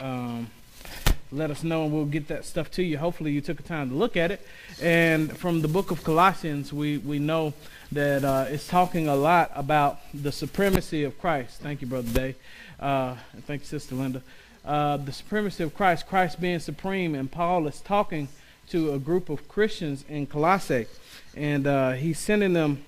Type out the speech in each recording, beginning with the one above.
um, let us know and we'll get that stuff to you. Hopefully, you took the time to look at it. And from the book of Colossians, we, we know that uh, it's talking a lot about the supremacy of Christ. Thank you, Brother Day. Uh, thank you, Sister Linda. Uh, the supremacy of Christ, Christ being supreme, and Paul is talking to a group of Christians in Colossae, and uh, he's sending them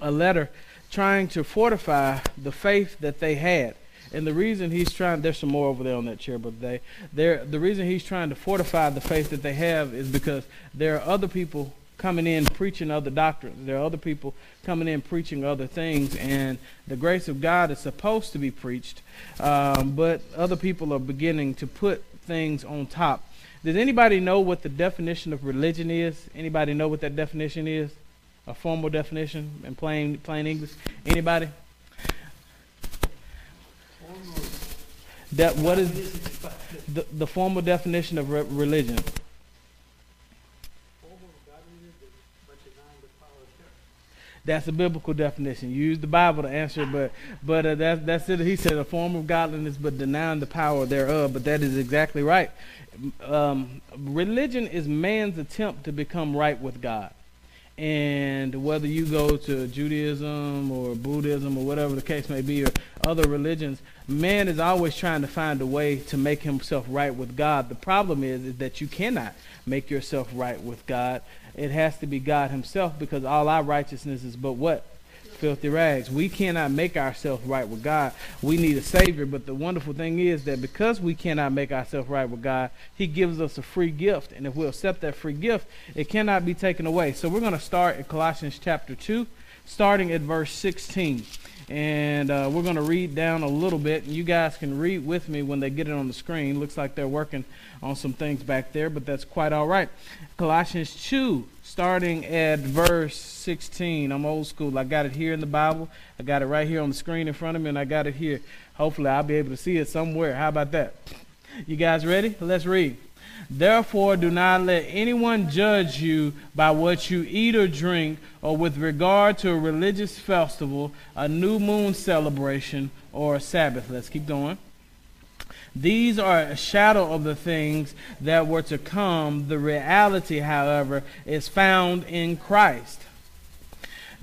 a letter trying to fortify the faith that they had. And the reason he's trying, there's some more over there on that chair, but they, there, the reason he's trying to fortify the faith that they have is because there are other people coming in preaching other doctrines. There are other people coming in preaching other things, and the grace of God is supposed to be preached, um, but other people are beginning to put things on top. Does anybody know what the definition of religion is? Anybody know what that definition is? A formal definition in plain plain English. Anybody? That what is the the formal definition of re- religion? That's a biblical definition. You use the Bible to answer, but but uh, that's that's it. He said a form of godliness, but denying the power thereof. But that is exactly right. Um, religion is man's attempt to become right with God. And whether you go to Judaism or Buddhism or whatever the case may be, or other religions, man is always trying to find a way to make himself right with God. The problem is, is that you cannot make yourself right with God. It has to be God Himself because all our righteousness is but what? Filthy rags. We cannot make ourselves right with God. We need a Savior. But the wonderful thing is that because we cannot make ourselves right with God, He gives us a free gift. And if we'll accept that free gift, it cannot be taken away. So we're going to start in Colossians chapter 2, starting at verse 16 and uh, we're going to read down a little bit and you guys can read with me when they get it on the screen. Looks like they're working on some things back there but that's quite all right. Colossians 2 starting at verse 16 i'm old school. I got it here in the bible. I got it right here on the screen in front of me and i got it here. Hopefully i'll be able to see it somewhere. How about that? You guys ready? Let's read Therefore, do not let anyone judge you by what you eat or drink, or with regard to a religious festival, a new moon celebration, or a Sabbath. Let's keep going. These are a shadow of the things that were to come. The reality, however, is found in Christ.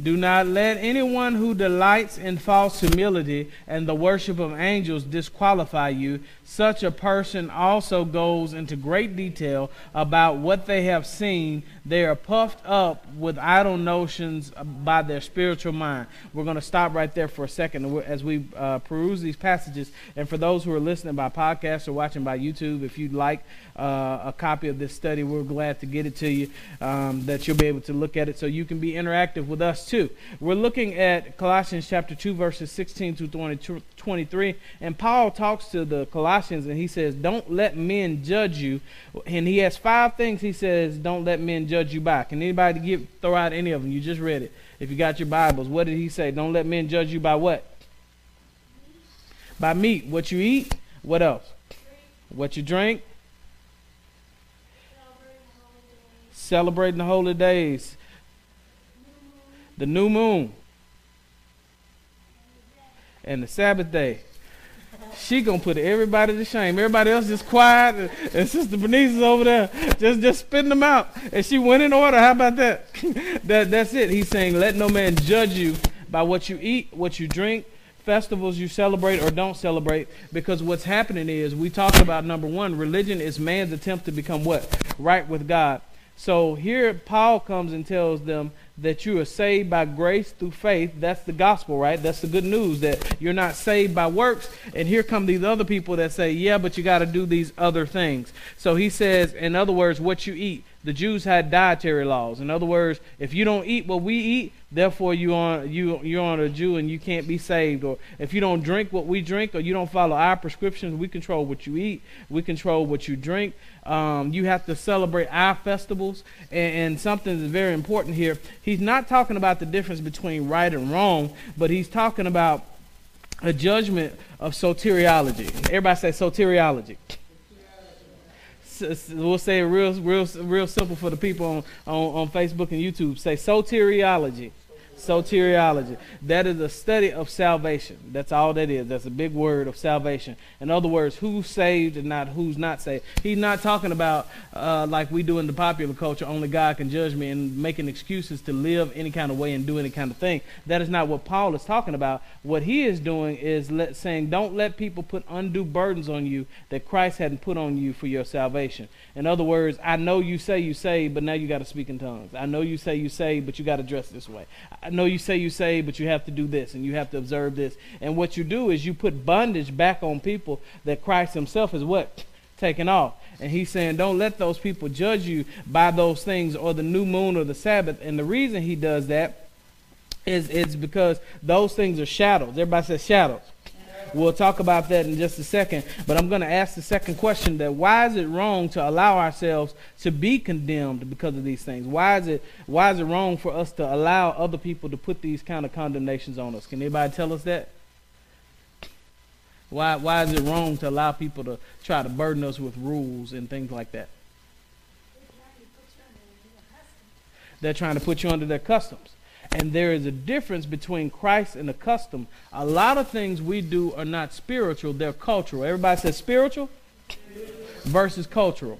Do not let anyone who delights in false humility and the worship of angels disqualify you. Such a person also goes into great detail about what they have seen. They are puffed up with idle notions by their spiritual mind. We're going to stop right there for a second as we uh, peruse these passages. And for those who are listening by podcast or watching by YouTube, if you'd like uh, a copy of this study, we're glad to get it to you, um, that you'll be able to look at it so you can be interactive with us too. We're looking at Colossians chapter 2, verses 16 to 23. And Paul talks to the Colossians and he says, Don't let men judge you. And he has five things he says, Don't let men judge you by. Can anybody give, throw out any of them? You just read it. If you got your Bibles, what did he say? Don't let men judge you by what? By meat. What you eat. What else? What you drink. Celebrating the holy days. The new moon. And the Sabbath day. She gonna put everybody to shame. Everybody else just quiet, and Sister Bernice is over there just just spitting them out. And she went in order. How about that? that that's it. He's saying, let no man judge you by what you eat, what you drink, festivals you celebrate or don't celebrate. Because what's happening is we talk about number one, religion is man's attempt to become what right with God. So here Paul comes and tells them that you are saved by grace through faith. That's the gospel, right? That's the good news that you're not saved by works. And here come these other people that say, yeah, but you got to do these other things. So he says, in other words, what you eat. The Jews had dietary laws. In other words, if you don't eat what we eat, therefore you are you you're on a Jew and you can't be saved. Or if you don't drink what we drink, or you don't follow our prescriptions, we control what you eat. We control what you drink. Um, you have to celebrate our festivals. And, and something that's very important here. He's not talking about the difference between right and wrong, but he's talking about a judgment of soteriology. Everybody say soteriology. We'll say it real, real, real simple for the people on, on, on Facebook and YouTube. Say soteriology. Soteriology. That is a study of salvation. That's all that is. That's a big word of salvation. In other words, who's saved and not who's not saved. He's not talking about uh, like we do in the popular culture, only God can judge me and making excuses to live any kind of way and do any kind of thing. That is not what Paul is talking about. What he is doing is let, saying, don't let people put undue burdens on you that Christ hadn't put on you for your salvation. In other words, I know you say you say, but now you got to speak in tongues. I know you say you say, but you got to dress this way. Know you say you say, but you have to do this and you have to observe this. And what you do is you put bondage back on people that Christ Himself is what taken off. And he's saying, don't let those people judge you by those things or the new moon or the Sabbath. And the reason he does that is it's because those things are shadows. Everybody says shadows. We'll talk about that in just a second. But I'm going to ask the second question that why is it wrong to allow ourselves to be condemned because of these things? Why is it why is it wrong for us to allow other people to put these kind of condemnations on us? Can anybody tell us that? Why why is it wrong to allow people to try to burden us with rules and things like that? They're trying to put you under their customs. And there is a difference between Christ and the custom. A lot of things we do are not spiritual, they're cultural. Everybody says spiritual versus cultural.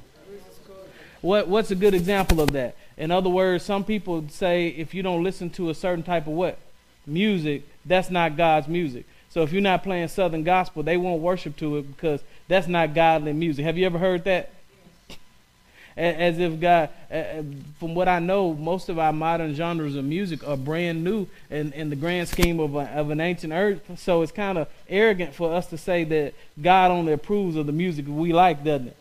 What, what's a good example of that? In other words, some people say if you don't listen to a certain type of what? Music, that's not God's music. So if you're not playing Southern gospel, they won't worship to it because that's not godly music. Have you ever heard that? As if God, from what I know, most of our modern genres of music are brand new in, in the grand scheme of, a, of an ancient earth. So it's kind of arrogant for us to say that God only approves of the music we like, doesn't it?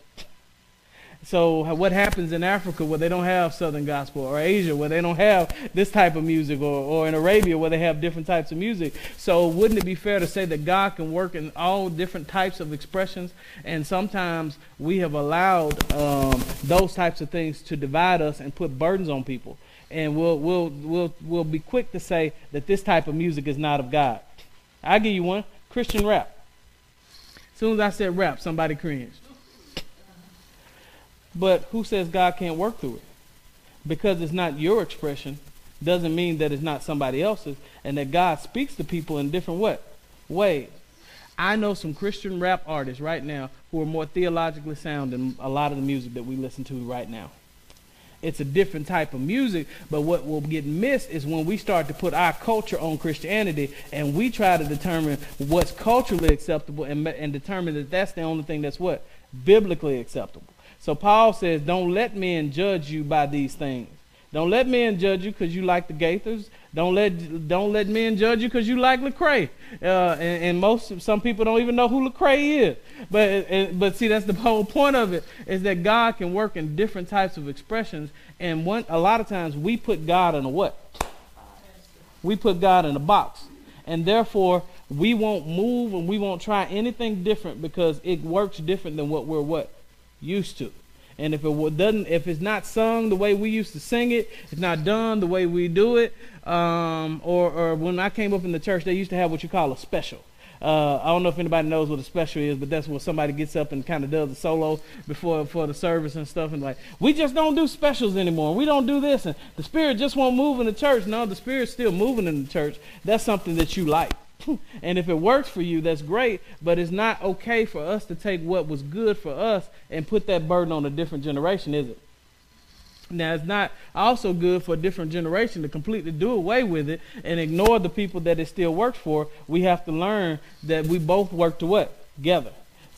So what happens in Africa where they don't have Southern gospel, or Asia where they don't have this type of music, or, or in Arabia where they have different types of music? So wouldn't it be fair to say that God can work in all different types of expressions? And sometimes we have allowed um, those types of things to divide us and put burdens on people. And we'll we'll we'll we'll be quick to say that this type of music is not of God. I'll give you one: Christian rap. As soon as I said rap, somebody cringed. But who says God can't work through it? Because it's not your expression doesn't mean that it's not somebody else's and that God speaks to people in different what? ways. I know some Christian rap artists right now who are more theologically sound than a lot of the music that we listen to right now. It's a different type of music, but what will get missed is when we start to put our culture on Christianity and we try to determine what's culturally acceptable and, and determine that that's the only thing that's what? Biblically acceptable. So Paul says, don't let men judge you by these things. Don't let men judge you because you like the Gaithers. Don't let don't let men judge you because you like Lecrae. Uh, and, and, most some people don't even know who Lecrae is. But and, but see that's the whole point of it is that God can work in different types of expressions. And one a lot of times we put God in a what? We put God in a box, and therefore we won't move and we won't try anything different because it works different than what we're what used to. And if it doesn't, if it's not sung the way we used to sing it, it's not done the way we do it. Um, or, or when I came up in the church, they used to have what you call a special. Uh, I don't know if anybody knows what a special is, but that's where somebody gets up and kind of does a solo before for the service and stuff. And like, we just don't do specials anymore. We don't do this, and the spirit just won't move in the church. No, the spirit's still moving in the church. That's something that you like. and if it works for you, that's great. But it's not okay for us to take what was good for us and put that burden on a different generation, is it? Now, it's not also good for a different generation to completely do away with it and ignore the people that it still works for. We have to learn that we both work to what? Together.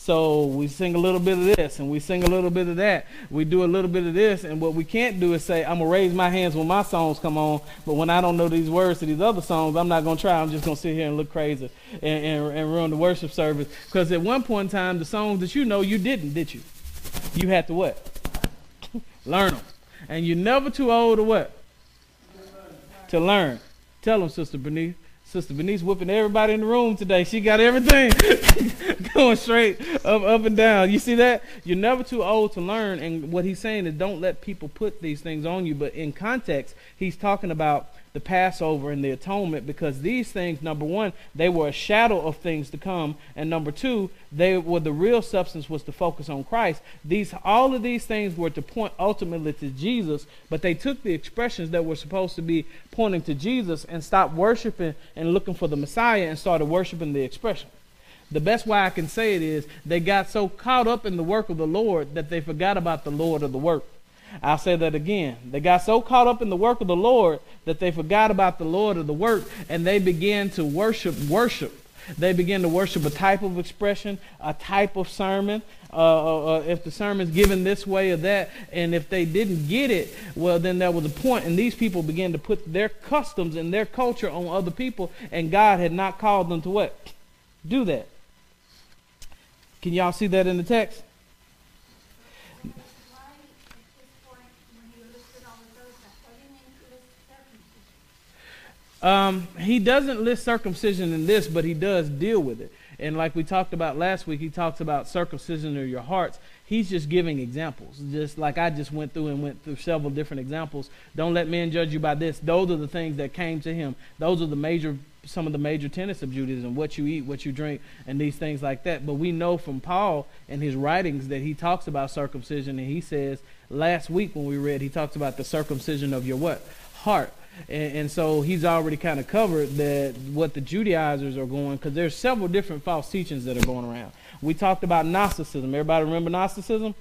So we sing a little bit of this and we sing a little bit of that. We do a little bit of this, and what we can't do is say, I'm gonna raise my hands when my songs come on, but when I don't know these words to these other songs, I'm not gonna try. I'm just gonna sit here and look crazy and, and, and ruin the worship service. Because at one point in time, the songs that you know, you didn't, did you? You had to what? learn them. And you're never too old to what? To learn. Tell them, Sister Bernice. Sister Bernice whooping everybody in the room today. She got everything going straight up, up and down. You see that? You're never too old to learn. And what he's saying is don't let people put these things on you. But in context, he's talking about the Passover and the atonement because these things, number one, they were a shadow of things to come, and number two, they were the real substance was to focus on Christ. These all of these things were to point ultimately to Jesus, but they took the expressions that were supposed to be pointing to Jesus and stopped worshiping and looking for the Messiah and started worshiping the expression. The best way I can say it is they got so caught up in the work of the Lord that they forgot about the Lord of the work. I'll say that again. They got so caught up in the work of the Lord that they forgot about the Lord of the work and they began to worship worship. They began to worship a type of expression, a type of sermon. Uh, uh, uh, if the sermon's given this way or that, and if they didn't get it, well, then there was a point, and these people began to put their customs and their culture on other people, and God had not called them to what? Do that. Can y'all see that in the text? Um, he doesn't list circumcision in this, but he does deal with it. And like we talked about last week, he talks about circumcision of your hearts. He's just giving examples, just like I just went through and went through several different examples. Don't let men judge you by this. Those are the things that came to him. Those are the major, some of the major tenets of Judaism: what you eat, what you drink, and these things like that. But we know from Paul and his writings that he talks about circumcision, and he says last week when we read, he talks about the circumcision of your what heart. And, and, so he's already kind of covered that what the Judaizers are going because there's several different false teachings that are going around. We talked about Gnosticism. Everybody remember Gnosticism?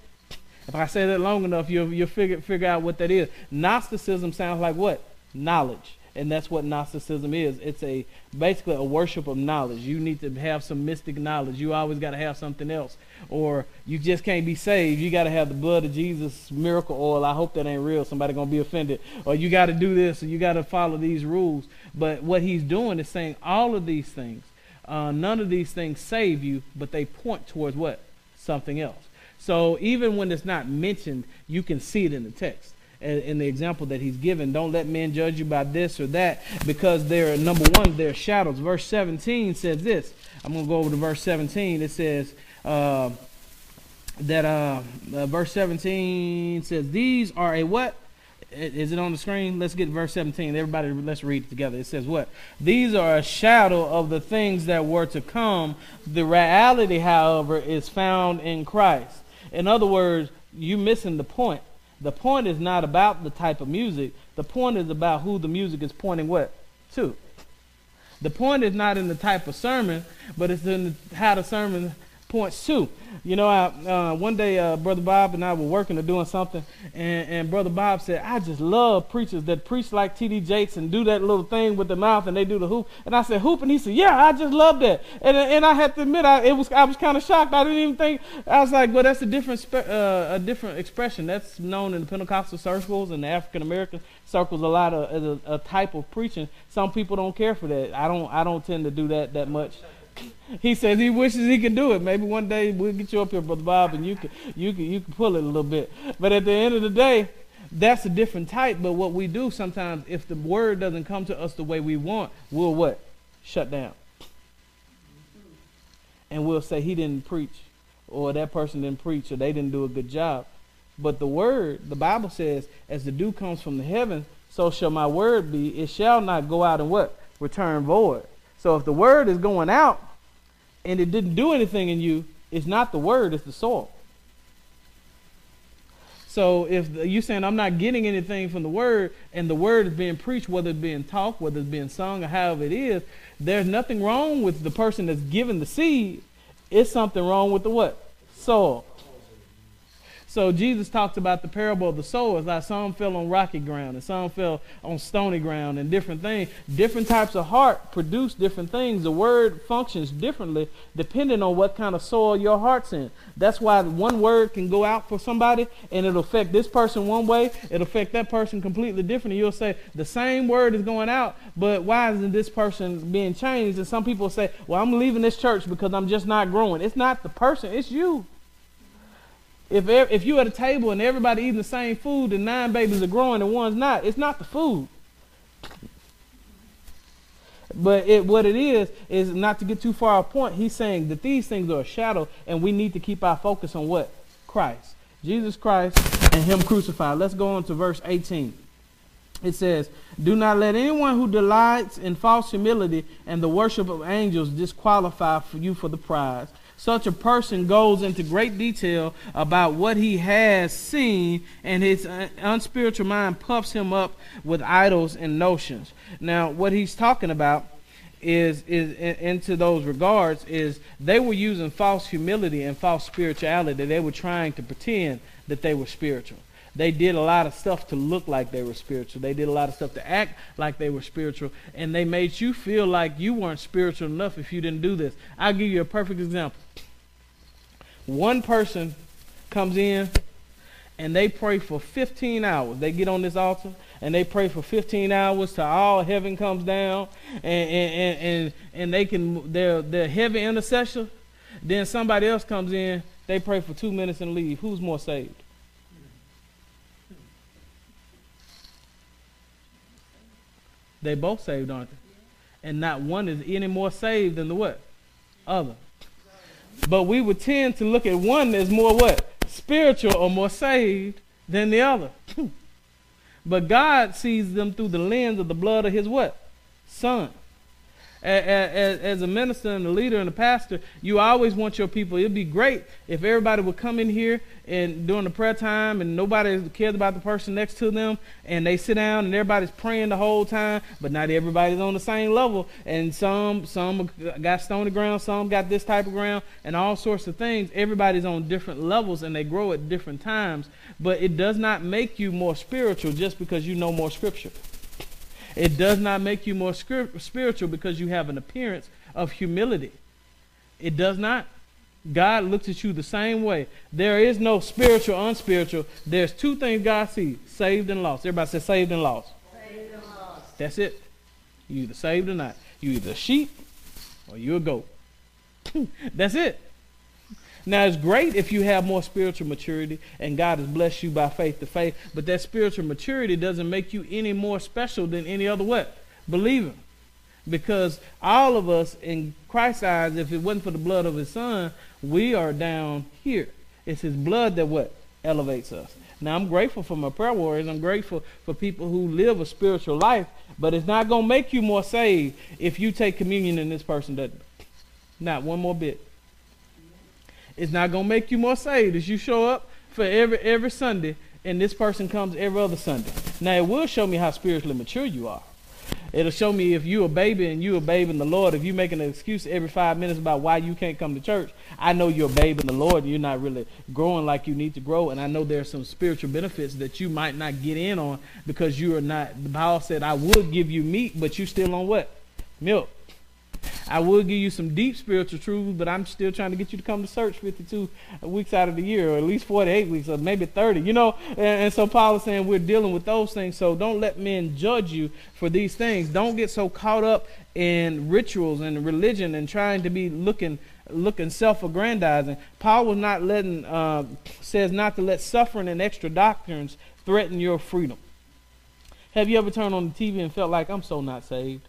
If I say that long enough, you'll you'll figure figure out what that is. Gnosticism sounds like what? Knowledge and that's what Gnosticism is. It's a basically a worship of knowledge. You need to have some mystic knowledge. You always got to have something else, or you just can't be saved. You got to have the blood of Jesus, miracle oil. I hope that ain't real. Somebody gonna be offended. Or you got to do this, or you got to follow these rules. But what he's doing is saying all of these things. Uh, none of these things save you, but they point towards what something else. So even when it's not mentioned, you can see it in the text in the example that he's given. Don't let men judge you by this or that because they're, number one, they're shadows. Verse 17 says this. I'm going to go over to verse 17. It says uh, that uh, uh, verse 17 says, These are a what? Is it on the screen? Let's get verse 17. Everybody, let's read it together. It says what? These are a shadow of the things that were to come. The reality, however, is found in Christ. In other words, you missing the point the point is not about the type of music. The point is about who the music is pointing what to. The point is not in the type of sermon, but it's in the, how the sermon points to. You know, I, uh, one day uh, Brother Bob and I were working or doing something, and, and Brother Bob said, I just love preachers that preach like T.D. Jakes and do that little thing with the mouth and they do the hoop. And I said, hoop? And he said, yeah, I just love that. And, and I had to admit, I, was, was kind of shocked. I didn't even think, I was like, well, that's a different, spe- uh, a different expression. That's known in the Pentecostal circles and the African American circles a lot of a, a type of preaching. Some people don't care for that. I don't, I don't tend to do that that much he says he wishes he could do it. Maybe one day we'll get you up here, brother Bob, and you can you can you can pull it a little bit. But at the end of the day, that's a different type. But what we do sometimes, if the word doesn't come to us the way we want, we'll what? Shut down. And we'll say he didn't preach, or that person didn't preach, or they didn't do a good job. But the word, the Bible says, as the dew comes from the heaven, so shall my word be. It shall not go out and what? Return void. So if the word is going out and it didn't do anything in you, it's not the word, it's the soil. So if you're saying I'm not getting anything from the word and the word is being preached, whether it's being taught, whether it's being sung, or however it is, there's nothing wrong with the person that's giving the seed. It's something wrong with the what? Soil. So Jesus talked about the parable of the sowers, like some fell on rocky ground and some fell on stony ground and different things. Different types of heart produce different things. The word functions differently depending on what kind of soil your heart's in. That's why one word can go out for somebody and it'll affect this person one way, it'll affect that person completely differently. You'll say the same word is going out, but why isn't this person being changed? And some people say, Well, I'm leaving this church because I'm just not growing. It's not the person, it's you. If, if you're at a table and everybody eating the same food and nine babies are growing and one's not, it's not the food. But it, what it is, is not to get too far off point, he's saying that these things are a shadow and we need to keep our focus on what? Christ. Jesus Christ and him crucified. Let's go on to verse 18. it says, Do not let anyone who delights in false humility and the worship of angels disqualify for you for the prize. Such a person goes into great detail about what he has seen, and his uh, unspiritual mind puffs him up with idols and notions. Now, what he's talking about is is into those regards is they were using false humility and false spirituality. They were trying to pretend that they were spiritual. They did a lot of stuff to look like they were spiritual. They did a lot of stuff to act like they were spiritual. And they made you feel like you weren't spiritual enough if you didn't do this. I'll give you a perfect example. One person comes in and they pray for 15 hours. They get on this altar and they pray for 15 hours till all heaven comes down and, and, and, and they can, they're, they're heavy intercessor. Then somebody else comes in, they pray for two minutes and leave. Who's more saved? They both saved, aren't they? And not one is any more saved than the what? Other. But we would tend to look at one as more what? Spiritual or more saved than the other. but God sees them through the lens of the blood of his what? Son as, as a minister and a leader and a pastor, you always want your people. It'd be great if everybody would come in here and during the prayer time and nobody cares about the person next to them and they sit down and everybody's praying the whole time, but not everybody's on the same level. And some some got stony ground, some got this type of ground, and all sorts of things. Everybody's on different levels and they grow at different times. But it does not make you more spiritual just because you know more scripture. It does not make you more spiritual because you have an appearance of humility. It does not. God looks at you the same way. There is no spiritual, unspiritual. There's two things God sees saved and lost. Everybody says saved and lost. Saved and lost. That's it. You either saved or not. You either a sheep or you a goat. That's it. Now, it's great if you have more spiritual maturity and God has blessed you by faith to faith, but that spiritual maturity doesn't make you any more special than any other what? Believer. Because all of us in Christ's eyes, if it wasn't for the blood of his son, we are down here. It's his blood that what? Elevates us. Now, I'm grateful for my prayer warriors. I'm grateful for people who live a spiritual life, but it's not going to make you more saved if you take communion and this person doesn't. Not one more bit. It's not gonna make you more saved as you show up for every every Sunday and this person comes every other Sunday. Now it will show me how spiritually mature you are. It'll show me if you a baby and you a babe in the Lord. If you making an excuse every five minutes about why you can't come to church, I know you're a babe in the Lord and you're not really growing like you need to grow. And I know there's some spiritual benefits that you might not get in on because you are not. The Bible said, "I would give you meat, but you still on what? Milk." I will give you some deep spiritual truths, but I'm still trying to get you to come to church 52 weeks out of the year, or at least 48 weeks, or maybe 30. You know, and, and so Paul is saying we're dealing with those things. So don't let men judge you for these things. Don't get so caught up in rituals and religion and trying to be looking looking self-aggrandizing. Paul was not letting uh, says not to let suffering and extra doctrines threaten your freedom. Have you ever turned on the TV and felt like I'm so not saved?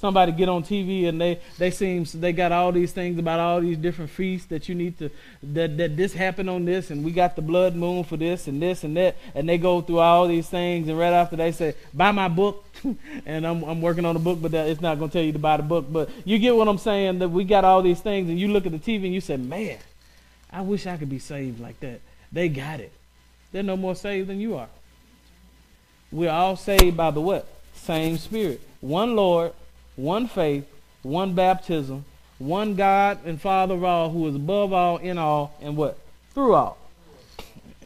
Somebody get on TV and they they seem they got all these things about all these different feasts that you need to that that this happened on this and we got the blood moon for this and this and that. And they go through all these things and right after they say buy my book. And I'm I'm working on a book but that, it's not going to tell you to buy the book. But you get what I'm saying that we got all these things and you look at the TV and you say man I wish I could be saved like that. They got it. They're no more saved than you are. We're all saved by the what? Same spirit. One Lord one faith, one baptism, one God and Father of all, who is above all, in all, and what? Through all.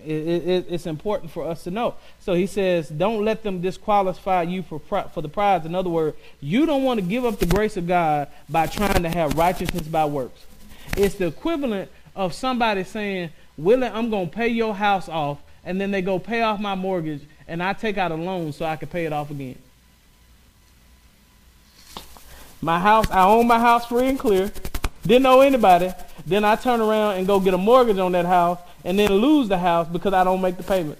It, it, it's important for us to know. So he says, don't let them disqualify you for for the prize. In other words, you don't want to give up the grace of God by trying to have righteousness by works. It's the equivalent of somebody saying, Willie, I'm going to pay your house off, and then they go pay off my mortgage, and I take out a loan so I can pay it off again. My house, I own my house free and clear. Didn't owe anybody. Then I turn around and go get a mortgage on that house and then lose the house because I don't make the payment.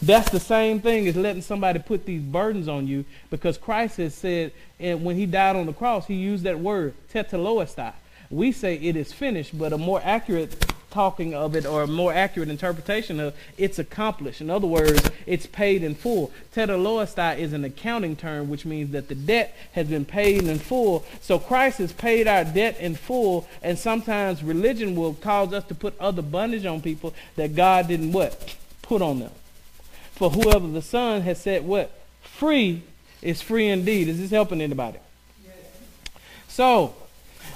That's the same thing as letting somebody put these burdens on you because Christ has said, and when he died on the cross, he used that word, tetelestai. We say it is finished, but a more accurate talking of it, or a more accurate interpretation of it's accomplished. In other words, it's paid in full. Tetelestai is an accounting term, which means that the debt has been paid in full. So Christ has paid our debt in full, and sometimes religion will cause us to put other bondage on people that God didn't what? Put on them. For whoever the Son has set what? Free is free indeed. Is this helping anybody? Yes. So,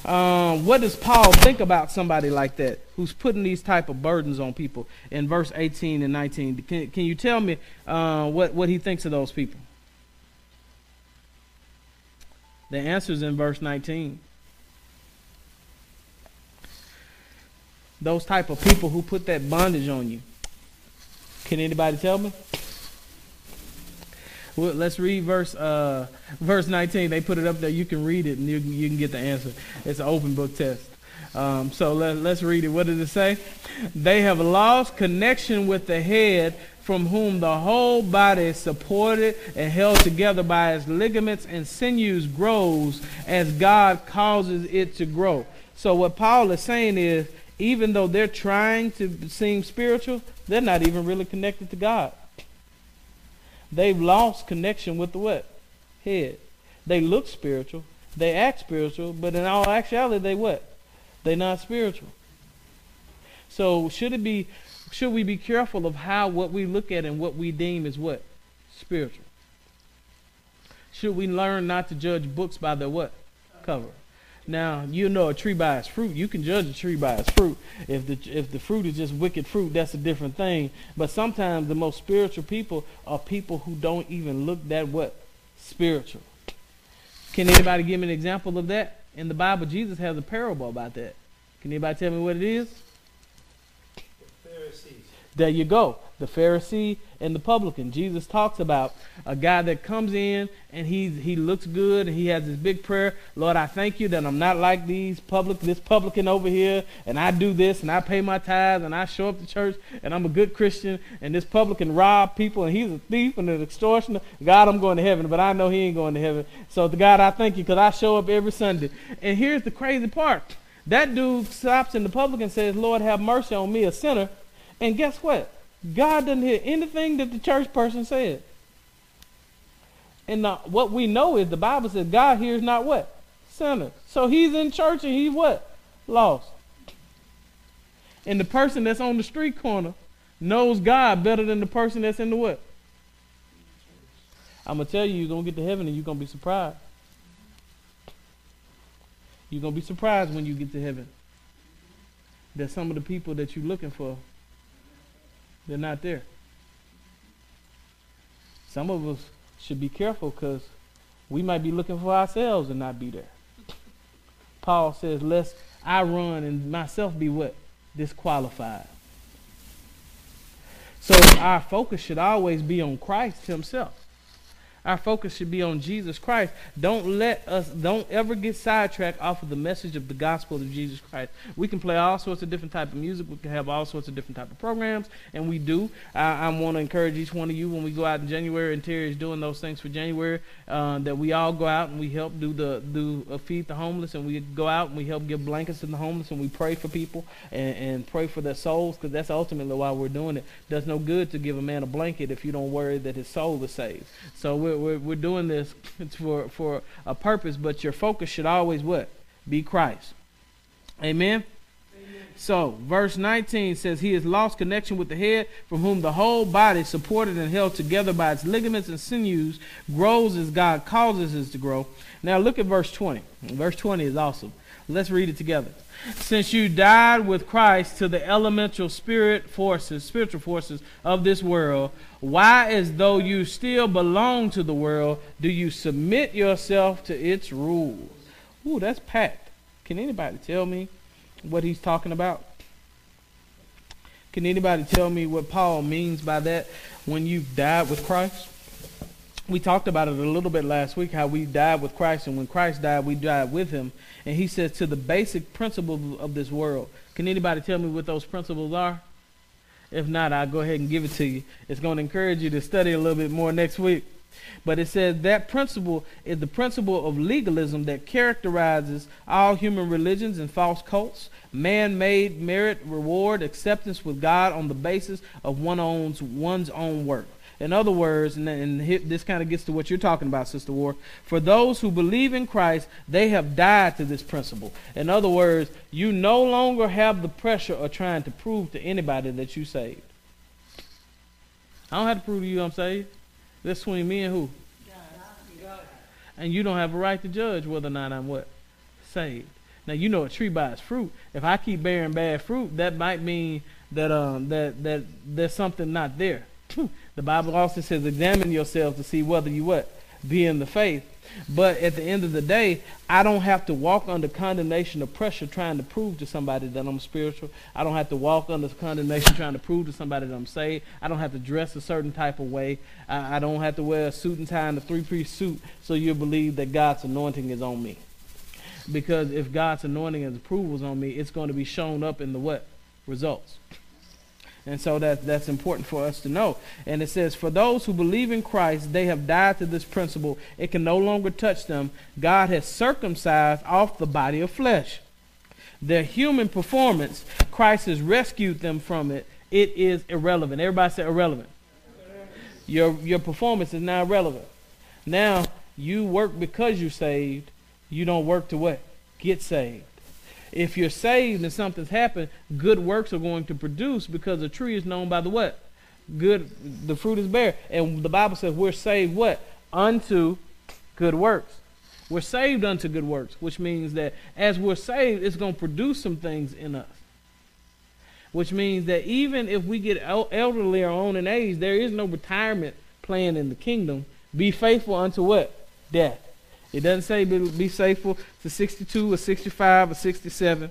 um, what does Paul think about somebody like that who's putting these type of burdens on people in verse 18 and 19? Can, can you tell me uh, what, what he thinks of those people? The answer is in verse 19. Those type of people who put that bondage on you. Can anybody tell me? Well, let's read verse uh, verse 19. They put it up there. You can read it and you, you can get the answer. It's an open book test. Um, so let, let's read it. What does it say? They have lost connection with the head from whom the whole body is supported and held together by its ligaments and sinews grows as God causes it to grow. So what Paul is saying is even though they're trying to seem spiritual, they're not even really connected to God. They've lost connection with the what? Head. They look spiritual. They act spiritual, but in all actuality, they what? They're not spiritual. So should it be should we be careful of how what we look at and what we deem is what? Spiritual. Should we learn not to judge books by their what? Cover. Now you know a tree by its fruit. You can judge a tree by its fruit. If the if the fruit is just wicked fruit, that's a different thing. But sometimes the most spiritual people are people who don't even look that what spiritual. Can anybody give me an example of that in the Bible? Jesus has a parable about that. Can anybody tell me what it is? The Pharisees. There you go the Pharisee and the publican. Jesus talks about a guy that comes in and he he looks good and he has this big prayer. Lord, I thank you that I'm not like these public this publican over here, and I do this and I pay my tithes and I show up to church and I'm a good Christian. And this publican rob people and he's a thief and an extortioner. God, I'm going to heaven, but I know he ain't going to heaven. So the God, I thank you because I show up every Sunday. And here's the crazy part. That dude stops in the public and says, Lord, have mercy on me, a sinner. And guess what? God doesn't hear anything that the church person said. And what we know is the Bible says God hears not what? Sinners. So he's in church and he's what? Lost. And the person that's on the street corner knows God better than the person that's in the what? I'm going to tell you, you're going to get to heaven and you're going to be surprised. You're going to be surprised when you get to heaven that some of the people that you're looking for they're not there. Some of us should be careful because we might be looking for ourselves and not be there. Paul says, lest I run and myself be what? Disqualified. So our focus should always be on Christ himself. Our focus should be on Jesus Christ. Don't let us, don't ever get sidetracked off of the message of the gospel of Jesus Christ. We can play all sorts of different type of music. We can have all sorts of different type of programs, and we do. I, I want to encourage each one of you when we go out in January, and Terry is doing those things for January, uh, that we all go out and we help do the do uh, feed the homeless, and we go out and we help give blankets to the homeless, and we pray for people and, and pray for their souls, because that's ultimately why we're doing it. Does no good to give a man a blanket if you don't worry that his soul is saved. So we're we're, we're doing this for, for a purpose, but your focus should always what? Be Christ. Amen? Amen? So, verse 19 says, He has lost connection with the head, from whom the whole body, supported and held together by its ligaments and sinews, grows as God causes it to grow. Now, look at verse 20. Verse 20 is awesome. Let's read it together. Since you died with Christ to the elemental spirit forces, spiritual forces of this world, why, as though you still belong to the world, do you submit yourself to its rules? Ooh, that's packed. Can anybody tell me what he's talking about? Can anybody tell me what Paul means by that when you've died with Christ? We talked about it a little bit last week how we died with Christ, and when Christ died, we died with him. And he says to the basic principles of this world. Can anybody tell me what those principles are? If not, I'll go ahead and give it to you. It's going to encourage you to study a little bit more next week. But it says that principle is the principle of legalism that characterizes all human religions and false cults. Man made merit, reward, acceptance with God on the basis of one owns one's own work. In other words, and, and this kind of gets to what you're talking about, Sister War. For those who believe in Christ, they have died to this principle. In other words, you no longer have the pressure of trying to prove to anybody that you saved. I don't have to prove to you I'm saved. That's between me and who? And you don't have a right to judge whether or not I'm what? Saved. Now you know a tree by its fruit. If I keep bearing bad fruit, that might mean that um that that there's something not there. the Bible also says, examine yourselves to see whether you what be in the faith. But at the end of the day, I don't have to walk under condemnation or pressure trying to prove to somebody that I'm spiritual. I don't have to walk under condemnation trying to prove to somebody that I'm saved. I don't have to dress a certain type of way. I, I don't have to wear a suit and tie and a three-piece suit so you believe that God's anointing is on me. Because if God's anointing and approval is on me, it's going to be shown up in the what? Results. And so that, that's important for us to know. And it says, For those who believe in Christ, they have died to this principle. It can no longer touch them. God has circumcised off the body of flesh. Their human performance, Christ has rescued them from it. It is irrelevant. Everybody say irrelevant. Your, your performance is now irrelevant. Now, you work because you're saved. You don't work to what? Get saved. If you're saved and something's happened, good works are going to produce because a tree is known by the what? Good, the fruit is bare. And the Bible says we're saved what? Unto good works. We're saved unto good works, which means that as we're saved, it's going to produce some things in us. Which means that even if we get elderly or on in age, there is no retirement plan in the kingdom. Be faithful unto what? Death. It doesn't say be, faithful to 62 or 65 or 67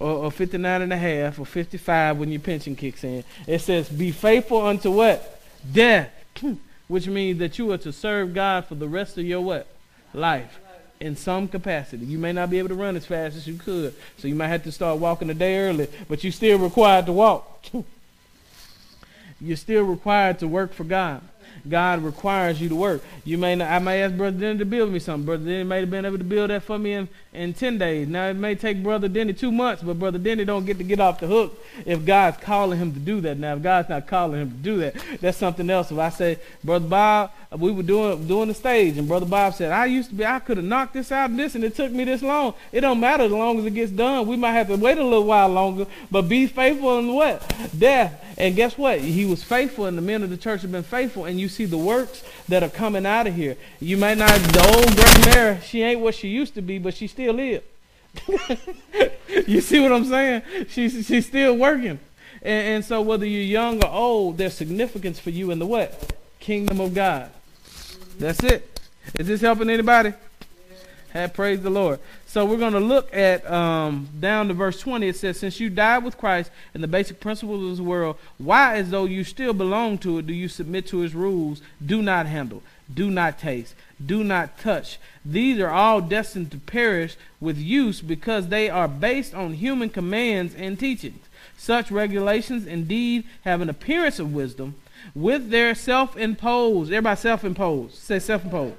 or, or 59 and a half or 55 when your pension kicks in. It says be faithful unto what? Death. Which means that you are to serve God for the rest of your what? Life. In some capacity. You may not be able to run as fast as you could. So you might have to start walking a day early, but you're still required to walk. you're still required to work for God. God requires you to work. You may not, I may ask Brother Denny to build me something. Brother Denny may have been able to build that for me in, in 10 days. Now, it may take Brother Denny two months, but Brother Denny don't get to get off the hook if God's calling him to do that. Now, if God's not calling him to do that, that's something else. If I say, Brother Bob, we were doing doing the stage, and Brother Bob said, I used to be, I could have knocked this out and this, and it took me this long. It don't matter as long as it gets done. We might have to wait a little while longer, but be faithful in what? Death. And guess what? He was faithful, and the men of the church have been faithful, and you see the works that are coming out of here. You may not, the old Grandma Mary, she ain't what she used to be, but she still is. you see what I'm saying? She's, she's still working. And, and so whether you're young or old, there's significance for you in the what? Kingdom of God. That's it. Is this helping anybody? Have praise the Lord. So we're going to look at um, down to verse 20. It says, Since you died with Christ and the basic principles of this world, why, as though you still belong to it, do you submit to his rules? Do not handle, do not taste, do not touch. These are all destined to perish with use because they are based on human commands and teachings. Such regulations indeed have an appearance of wisdom with their self imposed, everybody self imposed, say self imposed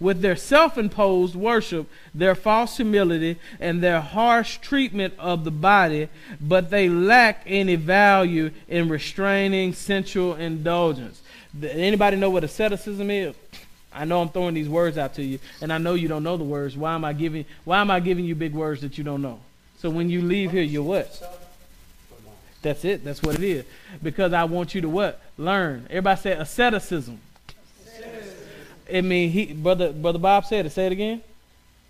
with their self imposed worship, their false humility, and their harsh treatment of the body, but they lack any value in restraining sensual indulgence. Anybody know what asceticism is? I know I'm throwing these words out to you, and I know you don't know the words. Why am I giving why am I giving you big words that you don't know? So when you leave here, you're what? That's it. That's what it is. Because I want you to what? Learn. Everybody say asceticism. I mean, he brother brother Bob said it. Say it again.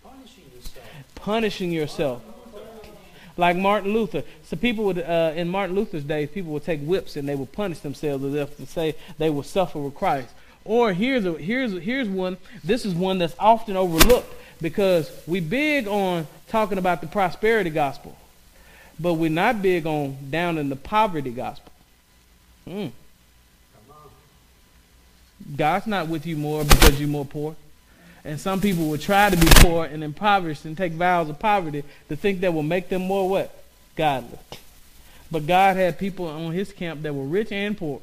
Punishing yourself. Punishing yourself. Like Martin Luther. So people would, uh, in Martin Luther's days, people would take whips and they would punish themselves as if to say they would suffer with Christ. Or here's a, here's here's one. This is one that's often overlooked because we big on talking about the prosperity gospel, but we're not big on down in the poverty gospel. Hmm. God's not with you more because you're more poor. And some people will try to be poor and impoverished and take vows of poverty to think that will make them more what? Godly. But God had people on his camp that were rich and poor.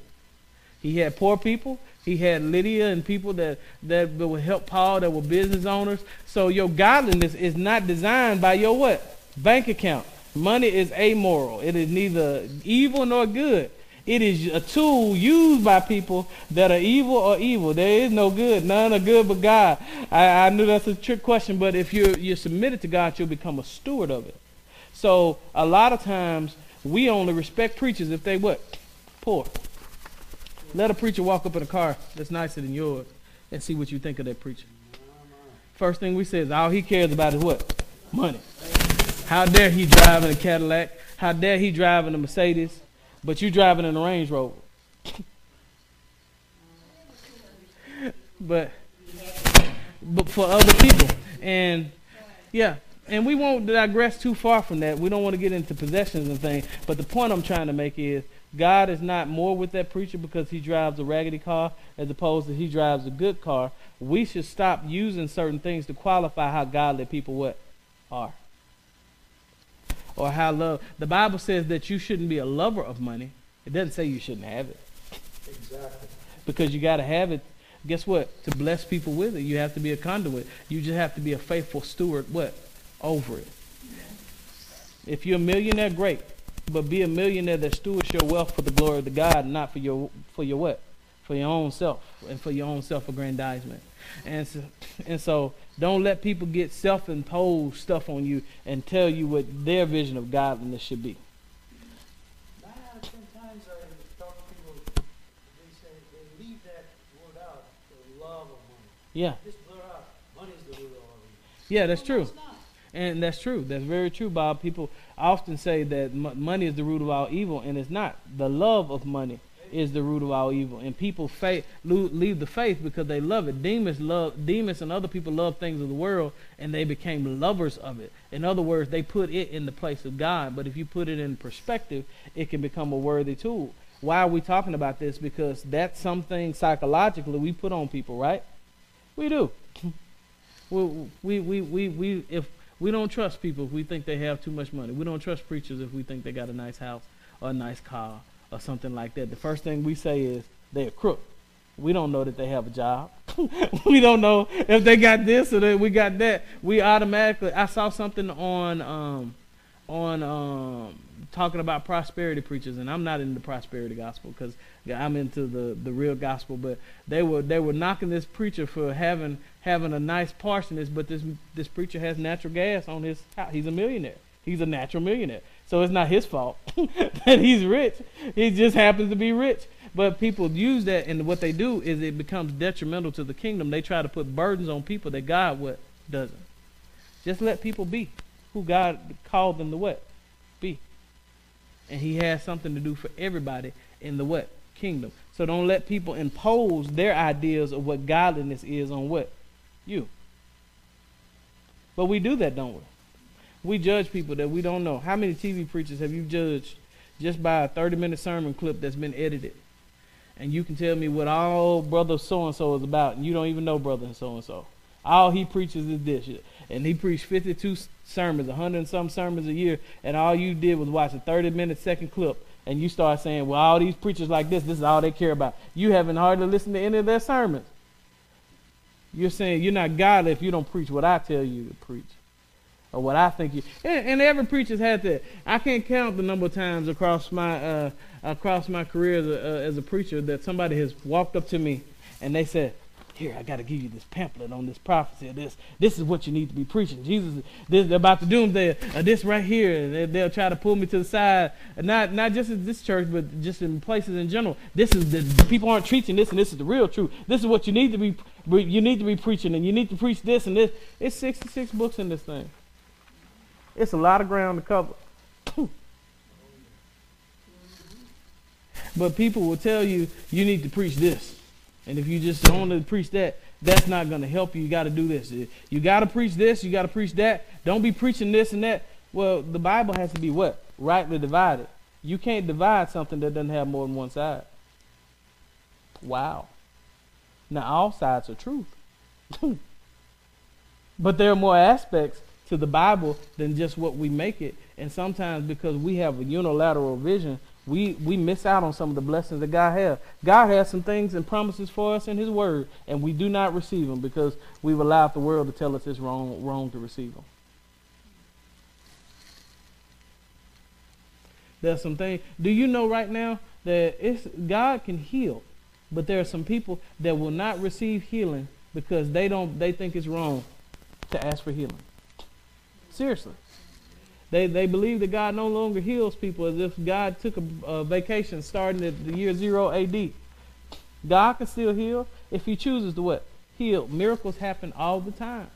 He had poor people. He had Lydia and people that, that would help Paul that were business owners. So your godliness is not designed by your what? Bank account. Money is amoral. It is neither evil nor good. It is a tool used by people that are evil or evil. There is no good. None are good but God. I, I knew that's a trick question, but if you're, you're submitted to God, you'll become a steward of it. So a lot of times we only respect preachers if they what? Poor. Let a preacher walk up in a car that's nicer than yours and see what you think of that preacher. First thing we say is all he cares about is what? Money. How dare he drive in a Cadillac? How dare he drive in a Mercedes? But you driving in a Range Rover. but but for other people. And yeah, and we won't digress too far from that. We don't want to get into possessions and things. But the point I'm trying to make is God is not more with that preacher because he drives a raggedy car as opposed to he drives a good car. We should stop using certain things to qualify how godly people what are. Or how love the Bible says that you shouldn't be a lover of money. It doesn't say you shouldn't have it. Exactly. Because you gotta have it guess what? To bless people with it, you have to be a conduit. You just have to be a faithful steward what? Over it. If you're a millionaire, great but be a millionaire that stewards your wealth for the glory of the God, not for your for your what? For your own self and for your own self-aggrandizement. And so, and so don't let people get self-imposed stuff on you and tell you what their vision of godliness should be. Nine out of ten times I talk to people, they say they leave that word out, the love of money. Yeah. Just blur out, money the root of all evil. Yeah, that's true. And that's true. That's very true, Bob. People often say that m- money is the root of all evil, and it's not. The love of money is the root of all evil, and people faith, leave the faith because they love it. Demons love demons, and other people love things of the world, and they became lovers of it. In other words, they put it in the place of God. But if you put it in perspective, it can become a worthy tool. Why are we talking about this? Because that's something psychologically we put on people, right? We do. we, we, we, we, we if we don't trust people if we think they have too much money. We don't trust preachers if we think they got a nice house or a nice car or something like that. The first thing we say is they're a crook. We don't know that they have a job. we don't know if they got this or that we got that. We automatically. I saw something on um, on um, talking about prosperity preachers, and I'm not into the prosperity gospel because I'm into the, the real gospel. But they were they were knocking this preacher for having having a nice parsonage, but this this preacher has natural gas on his house. He's a millionaire. He's a natural millionaire. So it's not his fault that he's rich. He just happens to be rich. But people use that, and what they do is it becomes detrimental to the kingdom. They try to put burdens on people that God what doesn't. Just let people be who God called them to what be, and He has something to do for everybody in the what kingdom. So don't let people impose their ideas of what godliness is on what you. But we do that, don't we? We judge people that we don't know. How many TV preachers have you judged just by a 30 minute sermon clip that's been edited? And you can tell me what all brother so and so is about, and you don't even know brother so and so. All he preaches is this. And he preached 52 sermons, 100 and some sermons a year, and all you did was watch a 30 minute second clip, and you start saying, well, all these preachers like this, this is all they care about. You haven't hardly listened to any of their sermons. You're saying you're not godly if you don't preach what I tell you to preach or what I think you. And, and every preacher's had that. I can't count the number of times across my uh, across my career as a, uh, as a preacher that somebody has walked up to me and they said, "Here, I got to give you this pamphlet on this prophecy. This this is what you need to be preaching. Jesus, this about the doomsday. Uh, this right here." They, they'll try to pull me to the side, not not just in this church, but just in places in general. This is the people aren't teaching this, and this is the real truth. This is what you need to be. You need to be preaching, and you need to preach this and this. It's sixty six books in this thing. It's a lot of ground to cover. but people will tell you you need to preach this. And if you just only preach that, that's not going to help you. You got to do this. You got to preach this. You got to preach that. Don't be preaching this and that. Well, the Bible has to be what? Rightly divided. You can't divide something that doesn't have more than one side. Wow. Now, all sides are truth. but there are more aspects to the Bible than just what we make it. And sometimes because we have a unilateral vision, we we miss out on some of the blessings that God has. God has some things and promises for us in His Word, and we do not receive them because we've allowed the world to tell us it's wrong wrong to receive them. There's some things. Do you know right now that it's God can heal, but there are some people that will not receive healing because they don't they think it's wrong to ask for healing. Seriously. They, they believe that God no longer heals people as if God took a, a vacation starting at the year zero AD. God can still heal if He chooses to what? Heal. Miracles happen all the time.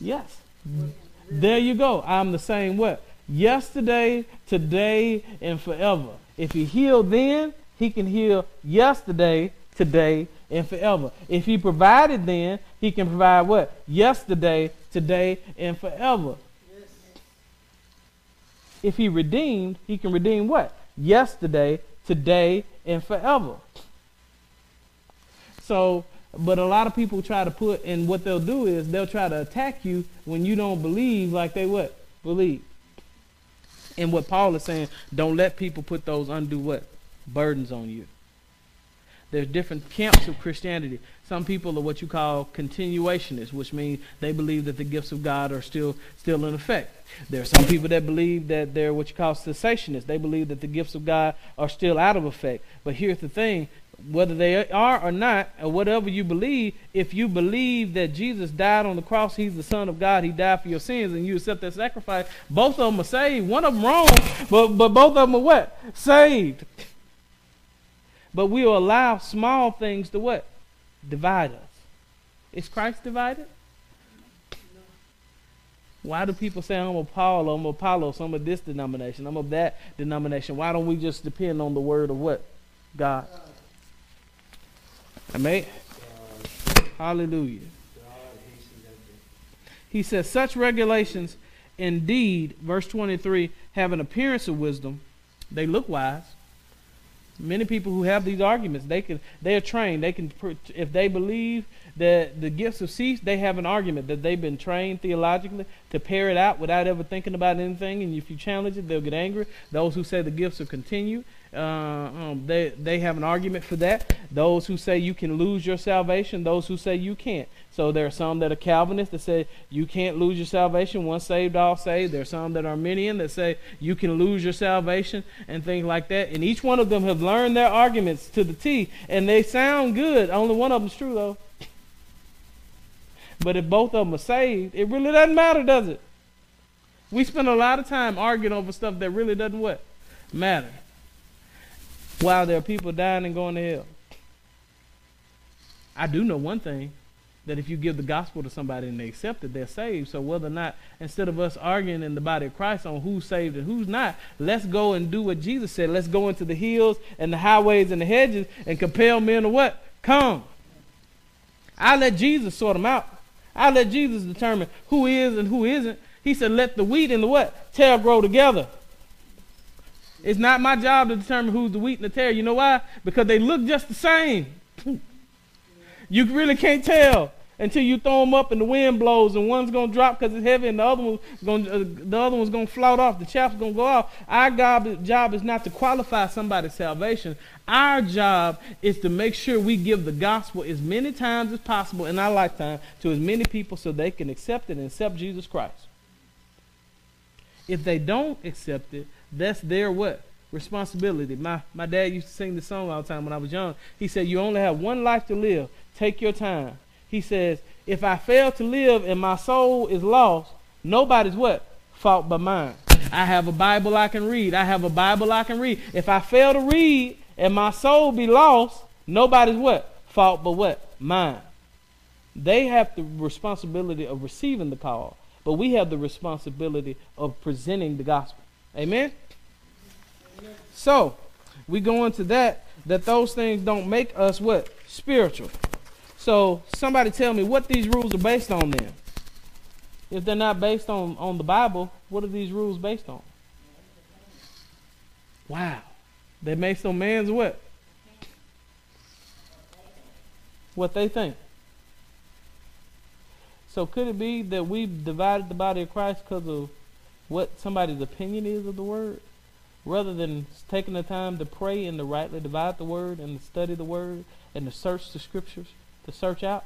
Yes. There you go. I'm the same what? Yesterday, today, and forever. If He healed then, He can heal yesterday, today, and forever. If He provided then, He can provide what? Yesterday, today, and forever. If he redeemed, he can redeem what? Yesterday, today, and forever. So, but a lot of people try to put, and what they'll do is they'll try to attack you when you don't believe like they what? Believe. And what Paul is saying, don't let people put those undue what? Burdens on you. There's different camps of Christianity. Some people are what you call continuationists, which means they believe that the gifts of God are still still in effect. There are some people that believe that they're what you call cessationists. They believe that the gifts of God are still out of effect. But here's the thing whether they are or not, or whatever you believe, if you believe that Jesus died on the cross, he's the Son of God, he died for your sins, and you accept that sacrifice, both of them are saved. One of them wrong, but, but both of them are what? Saved. But we will allow small things to what? Divide us. Is Christ divided? Why do people say I'm a Paul, I'm a Apollos, I'm of this denomination, I'm of that denomination? Why don't we just depend on the word of what? God. Amen. Hallelujah. He says, such regulations indeed, verse 23, have an appearance of wisdom. They look wise. Many people who have these arguments, they can they are trained. They can if they believe that the gifts have ceased, they have an argument that they've been trained theologically to pair it out without ever thinking about anything. And if you challenge it, they'll get angry. Those who say the gifts have continued, uh, um, they they have an argument for that. Those who say you can lose your salvation, those who say you can't. So there are some that are Calvinists that say you can't lose your salvation. Once saved, all saved. There are some that are Arminian that say you can lose your salvation and things like that. And each one of them have learned their arguments to the T, and they sound good. Only one of them's true though. But if both of them are saved, it really doesn't matter, does it? We spend a lot of time arguing over stuff that really doesn't what matter while there are people dying and going to hell. I do know one thing that if you give the gospel to somebody and they accept it, they're saved. So whether or not, instead of us arguing in the body of Christ on who's saved and who's not, let's go and do what Jesus said. Let's go into the hills and the highways and the hedges and compel men to what? Come. I let Jesus sort them out. I let Jesus determine who is and who isn't. He said, let the wheat and the what? Tare grow together. It's not my job to determine who's the wheat and the tare. You know why? Because they look just the same. you really can't tell until you throw them up and the wind blows and one's to drop because it's heavy and the other one's going uh, the other one's to float off. The chaff's to go off. Our job, job is not to qualify somebody's salvation. Our job is to make sure we give the gospel as many times as possible in our lifetime to as many people so they can accept it and accept Jesus Christ. If they don't accept it, that's their what? Responsibility. My my dad used to sing this song all the time when I was young. He said, You only have one life to live. Take your time. He says, If I fail to live and my soul is lost, nobody's what? Fault but mine. I have a Bible I can read. I have a Bible I can read. If I fail to read and my soul be lost, nobody's what? Fault but what? Mine. They have the responsibility of receiving the call, but we have the responsibility of presenting the gospel. Amen? So, we go into that, that those things don't make us what? Spiritual. So, somebody tell me what these rules are based on then. If they're not based on, on the Bible, what are these rules based on? Wow. They're based on man's what? What they think. So could it be that we've divided the body of Christ because of what somebody's opinion is of the word rather than taking the time to pray and to rightly divide the word and to study the word and to search the scriptures, to search out,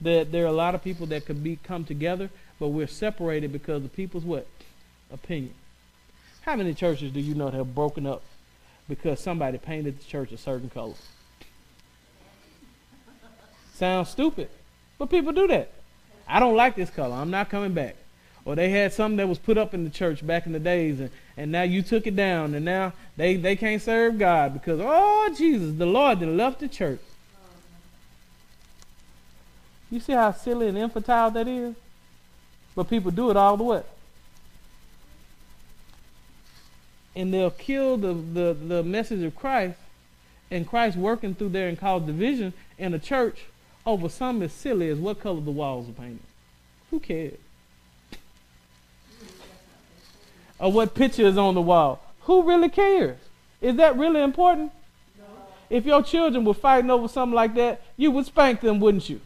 that there are a lot of people that could be come together, but we're separated because of people's what? Opinion. How many churches do you know that have broken up because somebody painted the church a certain color? Sounds stupid, but people do that. I don't like this color. I'm not coming back. Or they had something that was put up in the church back in the days, and, and now you took it down, and now they, they can't serve God because, oh, Jesus, the Lord then left the church. You see how silly and infantile that is? But people do it all the way. And they'll kill the, the, the message of Christ and Christ working through there and cause division in a church over something as silly as what color the walls are painted. Who cares? Or what picture is on the wall. Who really cares? Is that really important? No. If your children were fighting over something like that, you would spank them, wouldn't you?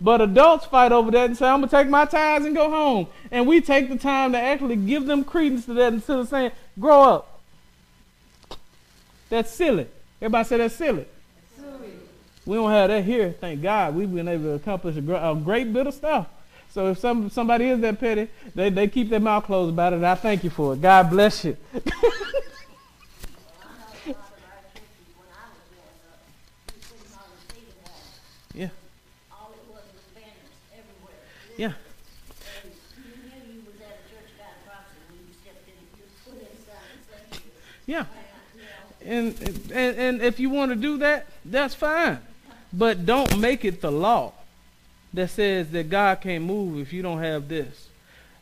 But adults fight over that and say, I'm going to take my ties and go home. And we take the time to actually give them credence to that instead of saying, grow up. That's silly. Everybody say that's silly. silly. We don't have that here, thank God. We've been able to accomplish a, a great bit of stuff. So if some somebody is that petty, they, they keep their mouth closed about it. And I thank you for it. God bless you. yeah. Yeah. Yeah. And, and and if you want to do that, that's fine. But don't make it the law that says that God can't move if you don't have this.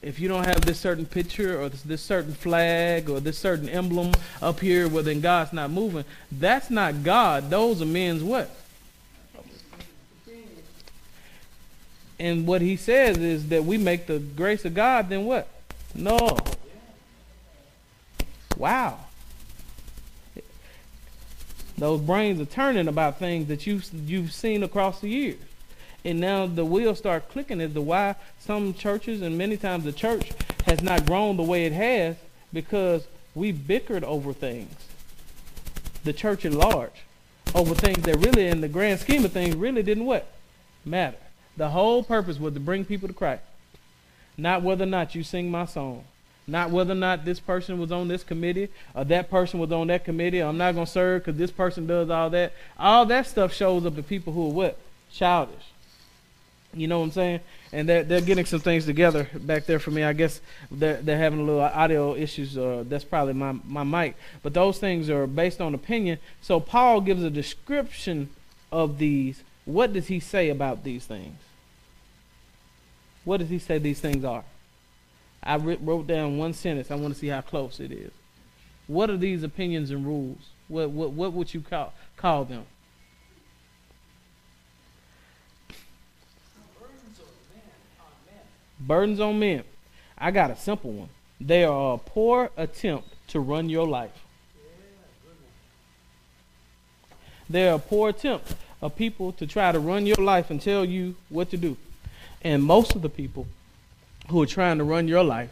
If you don't have this certain picture or this, this certain flag or this certain emblem up here, well then God's not moving. That's not God. Those are men's what? And what he says is that we make the grace of God, then what? No. Wow. Those brains are turning about things that you you've seen across the years. And now the wheels start clicking as to why some churches and many times the church has not grown the way it has because we bickered over things. The church at large. Over things that really in the grand scheme of things really didn't what? Matter. The whole purpose was to bring people to Christ. Not whether or not you sing my song. Not whether or not this person was on this committee or that person was on that committee. I'm not going to serve because this person does all that. All that stuff shows up in people who are what? Childish. You know what I'm saying? And they're, they're getting some things together back there for me. I guess they're, they're having a little audio issues. Uh, that's probably my, my mic. But those things are based on opinion. So Paul gives a description of these. What does he say about these things? What does he say these things are? I wrote down one sentence. I want to see how close it is. What are these opinions and rules? What what what would you call call them? Burdens on men. Burdens on men. I got a simple one. They are a poor attempt to run your life. They are a poor attempt of people to try to run your life and tell you what to do. And most of the people who are trying to run your life,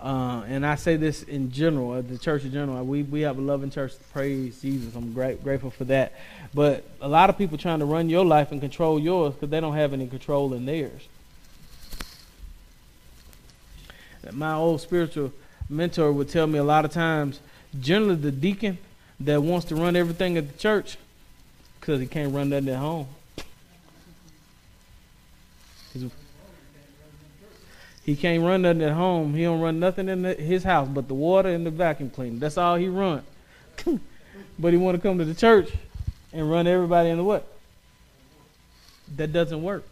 uh, and I say this in general, uh, the church in general, we, we have a loving church. Praise Jesus. I'm great, grateful for that. But a lot of people trying to run your life and control yours because they don't have any control in theirs. That my old spiritual mentor would tell me a lot of times, generally the deacon that wants to run everything at the church because he can't run that at home. He can't run nothing at home. He don't run nothing in the, his house but the water and the vacuum cleaner. That's all he run. but he want to come to the church and run everybody in the what? That doesn't work.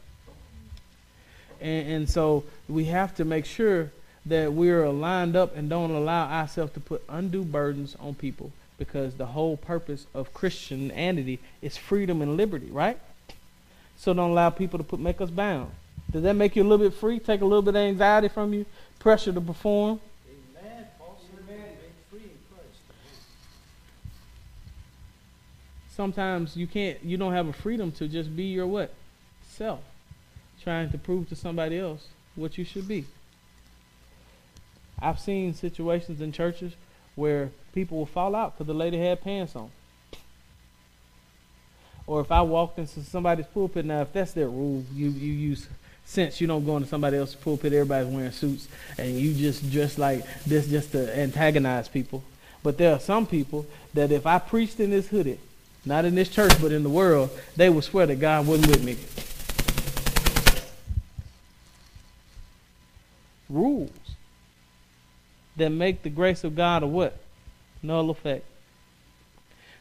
And, and so we have to make sure that we're lined up and don't allow ourselves to put undue burdens on people because the whole purpose of Christianity is freedom and liberty, right? So don't allow people to put make us bound. Does that make you a little bit free? Take a little bit of anxiety from you? Pressure to perform? Amen. Sometimes you can't you don't have a freedom to just be your what? Self. Trying to prove to somebody else what you should be. I've seen situations in churches where people will fall out because the lady had pants on. Or if I walked into somebody's pulpit now, if that's their rule, you you use sense. You don't go into somebody else's pulpit. Everybody's wearing suits, and you just dress like this just to antagonize people. But there are some people that if I preached in this hoodie, not in this church, but in the world, they would swear that God wasn't with me. Rules that make the grace of God a what? Null effect.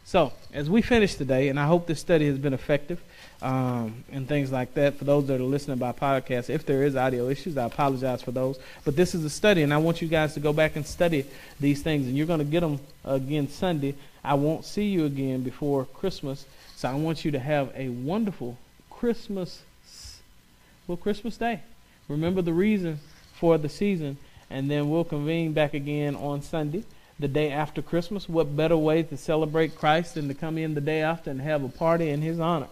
So, as we finish today, and I hope this study has been effective um, and things like that for those that are listening by podcast, if there is audio issues, I apologize for those. But this is a study, and I want you guys to go back and study these things, and you're going to get them again Sunday. I won't see you again before Christmas, so I want you to have a wonderful Christmas, well, Christmas Day. Remember the reason for the season, and then we'll convene back again on Sunday the day after Christmas. What better way to celebrate Christ than to come in the day after and have a party in His honor?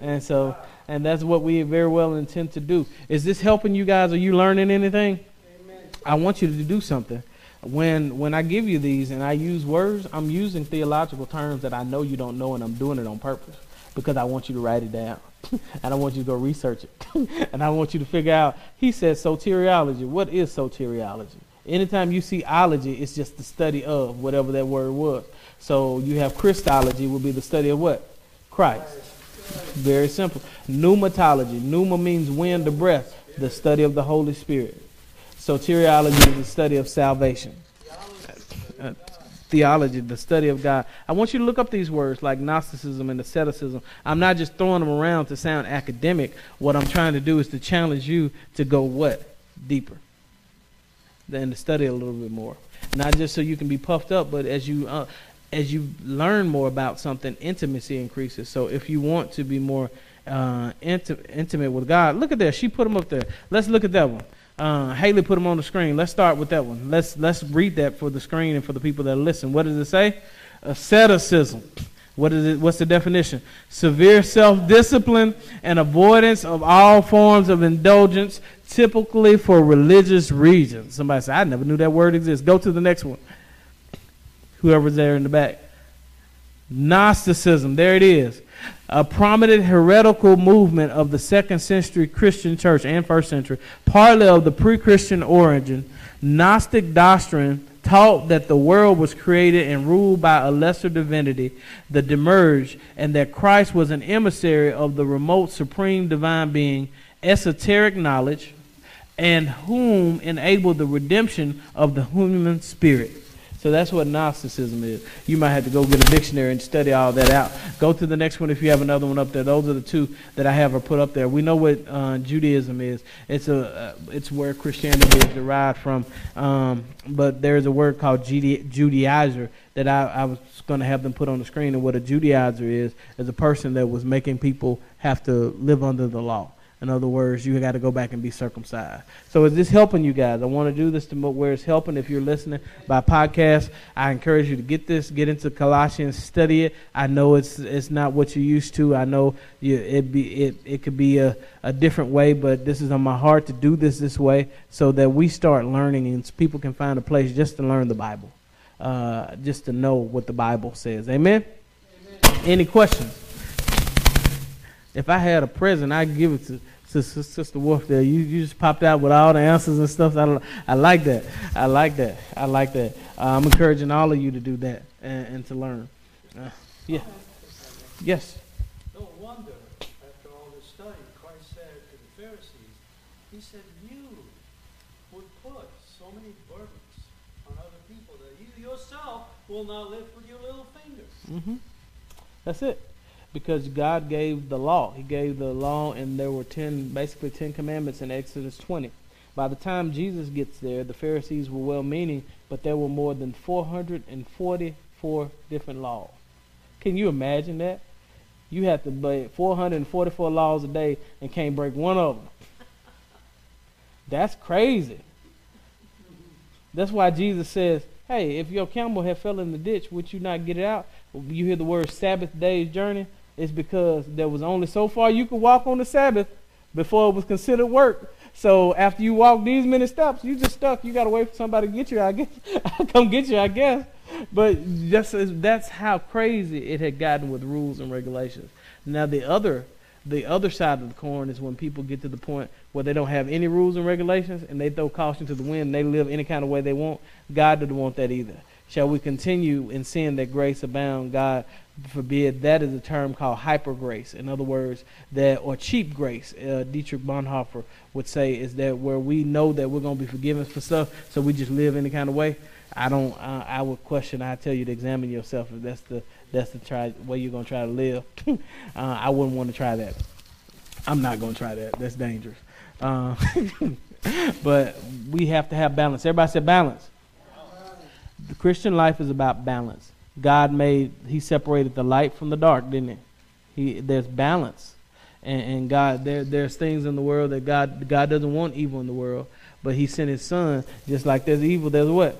And so, and that's what we very well intend to do. Is this helping you guys? Are you learning anything? Amen. I want you to do something. When when I give you these and I use words, I'm using theological terms that I know you don't know, and I'm doing it on purpose because I want you to write it down. and I want you to go research it. and I want you to figure out. He says soteriology. What is soteriology? Anytime you see ology, it's just the study of whatever that word was. So you have Christology would be the study of what? Christ. Very simple. Pneumatology. Pneuma means wind or breath. The study of the Holy Spirit. Soteriology is the study of salvation. Theology, the study of God. I want you to look up these words like Gnosticism and asceticism. I'm not just throwing them around to sound academic. What I'm trying to do is to challenge you to go what? Deeper and to study a little bit more. Not just so you can be puffed up, but as you uh, as you learn more about something, intimacy increases. So if you want to be more uh, inti- intimate with God, look at that. She put them up there. Let's look at that one. Uh, Haley put them on the screen. Let's start with that one. Let's let's read that for the screen and for the people that listen. What does it say? Asceticism. What is it? What's the definition? Severe self-discipline and avoidance of all forms of indulgence, typically for religious reasons. Somebody said, I never knew that word exists. Go to the next one. Whoever's there in the back. Gnosticism. There it is. A prominent heretical movement of the second century Christian church and first century, partly of the pre Christian origin. Gnostic doctrine taught that the world was created and ruled by a lesser divinity, the Demiurge, and that Christ was an emissary of the remote supreme divine being, esoteric knowledge, and whom enabled the redemption of the human spirit. So that's what Gnosticism is. You might have to go get a dictionary and study all that out. Go to the next one if you have another one up there. Those are the two that I have are put up there. We know what uh, Judaism is. It's a uh, it's where Christianity is derived from. Um, but there's a word called Judaizer that I, I was going to have them put on the screen. And what a Judaizer is is a person that was making people have to live under the law. In other words, you got to go back and be circumcised. So is this helping you guys? I want to do this to where it's helping. If you're listening by podcast, I encourage you to get this, get into Colossians, study it. I know it's it's not what you're used to. I know you, it be it it could be a, a different way, but this is on my heart to do this this way so that we start learning and people can find a place just to learn the Bible, uh, just to know what the Bible says. Amen. Amen. Any questions? If I had a present, I'd give it to Sister, Sister Wolf there. You, you just popped out with all the answers and stuff. I, I like that. I like that. I like that. Uh, I'm encouraging all of you to do that and, and to learn. Uh, yeah. Yes. No wonder, after all this study, Christ said to the Pharisees, He said, You would put so many burdens on other people that you yourself will not lift with your little fingers. Mm-hmm. That's it because God gave the law. He gave the law, and there were 10, basically 10 commandments in Exodus 20. By the time Jesus gets there, the Pharisees were well meaning, but there were more than 444 different laws. Can you imagine that? You have to break 444 laws a day and can't break one of them. That's crazy. That's why Jesus says, hey, if your camel had fell in the ditch, would you not get it out? You hear the word Sabbath day's journey is because there was only so far you could walk on the Sabbath before it was considered work. So after you walk these many steps, you just stuck. You gotta wait for somebody to get you. I guess I'll come get you. I guess. But as, that's how crazy it had gotten with rules and regulations. Now the other the other side of the coin is when people get to the point where they don't have any rules and regulations and they throw caution to the wind and they live any kind of way they want. God doesn't want that either. Shall we continue in sin that grace abound? God forbid. That is a term called hyper grace. In other words, that or cheap grace. Uh, Dietrich Bonhoeffer would say is that where we know that we're going to be forgiven for stuff, so we just live any kind of way. I don't. Uh, I would question. I tell you to examine yourself if that's the that's the try way you're gonna try to live. uh, I wouldn't want to try that. I'm not gonna try that. That's dangerous. Uh, but we have to have balance. Everybody said balance. The Christian life is about balance. God made. He separated the light from the dark, didn't he? He there's balance, and, and God there there's things in the world that God God doesn't want evil in the world, but He sent His Son. Just like there's evil, there's what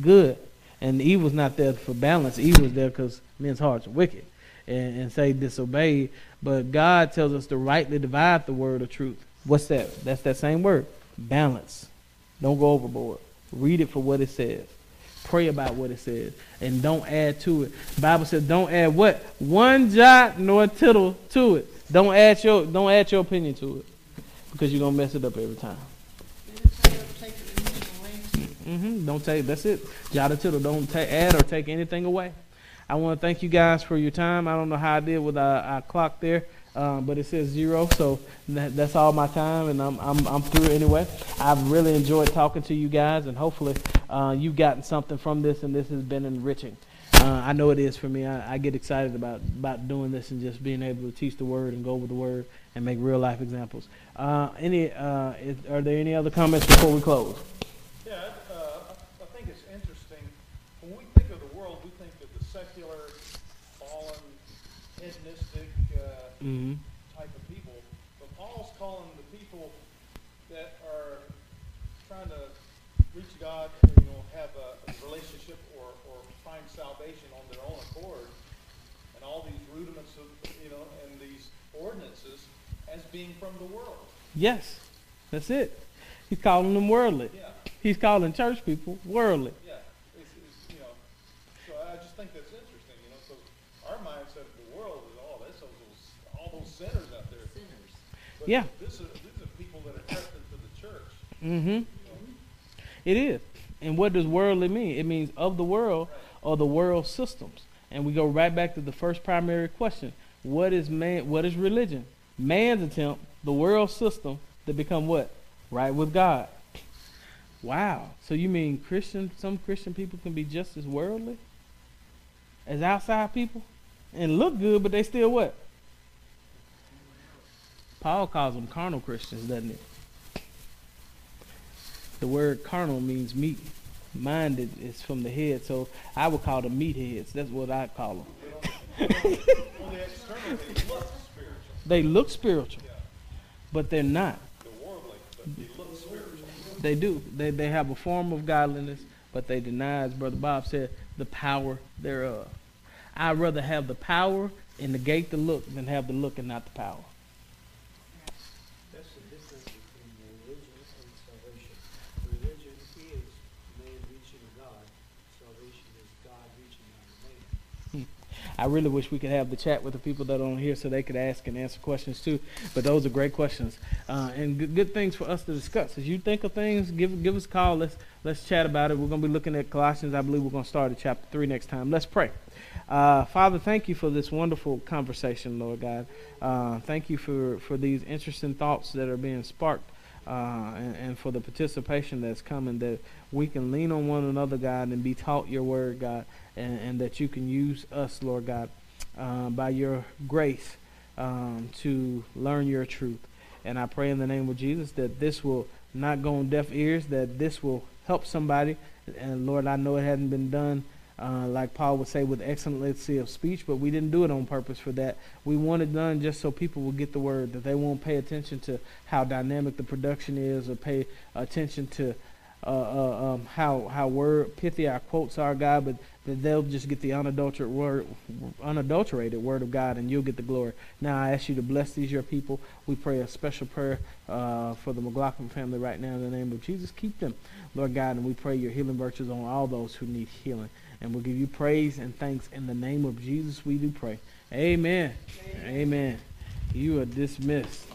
good. And evil's not there for balance. Evil's there because men's hearts are wicked and, and say disobey. But God tells us to rightly divide the word of truth. What's that? That's that same word. Balance. Don't go overboard. Read it for what it says. Pray about what it says. And don't add to it. Bible says don't add what? One jot nor tittle to it. Don't add your don't add your opinion to it. Because you're gonna mess it up every time. Mm-hmm. Don't take. That's it. Jot or tittle. Don't ta- add or take anything away. I want to thank you guys for your time. I don't know how I did with our, our clock there, um, but it says zero, so that, that's all my time, and I'm, I'm I'm through anyway. I've really enjoyed talking to you guys, and hopefully uh, you've gotten something from this, and this has been enriching. Uh, I know it is for me. I, I get excited about about doing this and just being able to teach the word and go with the word and make real life examples. Uh, any? Uh, is, are there any other comments before we close? Yeah, uh, I think it's interesting. When we think of the world, we think of the secular, fallen, hedonistic uh, Mm-hmm. type of people. But Paul's calling the people that are trying to reach God, or, you know, have a, a relationship or, or find salvation on their own accord, and all these rudiments of, you know, and these ordinances as being from the world. Yes, that's it. He's calling them worldly. Yeah. He's calling church people worldly. Yeah, it's, it's, you know, so I just think that's interesting, you know, because our mindset of the world is, oh, that's those, those, all those sinners out there. Sinners. But Yeah. This is, these are people that are accepted to the church. Mm-hmm. It is. And what does worldly mean? It means of the world or the world systems. And we go right back to the first primary question. What is man what is religion? Man's attempt, the world system, to become what? Right with God. Wow. So you mean Christian some Christian people can be just as worldly as outside people? And look good, but they still what? Paul calls them carnal Christians, doesn't it? The word carnal means meat. Minded is from the head, so I would call them meatheads. That's what I call them. They look spiritual. But they're not. They do. They they have a form of godliness, but they deny, as Brother Bob said, the power thereof. I'd rather have the power and negate the look than have the look and not the power. That's the difference between religion and salvation. Religion is man reaching God. Salvation is God reaching out to man. I really wish we could have the chat with the people that are on here so they could ask and answer questions too. But those are great questions uh, and good, good things for us to discuss. As you think of things, give give us a call. Let's let's chat about it. We're going to be looking at Colossians. I believe we're going to start at chapter three next time. Let's pray. Uh, Father, thank you for this wonderful conversation, Lord God. Uh, thank you for, for these interesting thoughts that are being sparked uh, and, and for the participation that's coming, that we can lean on one another, God, and be taught your word, God, and, and that you can use us, Lord God, uh, by your grace um, to learn your truth. And I pray in the name of Jesus that this will not go on deaf ears, that this will help somebody. And Lord, I know it hasn't been done uh, like Paul would say, with excellency of speech, but we didn't do it on purpose for that. We want it done just so people will get the word, that they won't pay attention to how dynamic the production is or pay attention to uh, uh, um, how how word pithy our quotes are, God, but that they'll just get the unadulterated word, unadulterated word of God, and you'll get the glory. Now I ask you to bless these your people. We pray a special prayer uh, for the McLaughlin family right now in the name of Jesus. Keep them, Lord God, and we pray your healing virtues on all those who need healing. And we'll give you praise and thanks in the name of Jesus. We do pray. Amen. Amen. You are dismissed.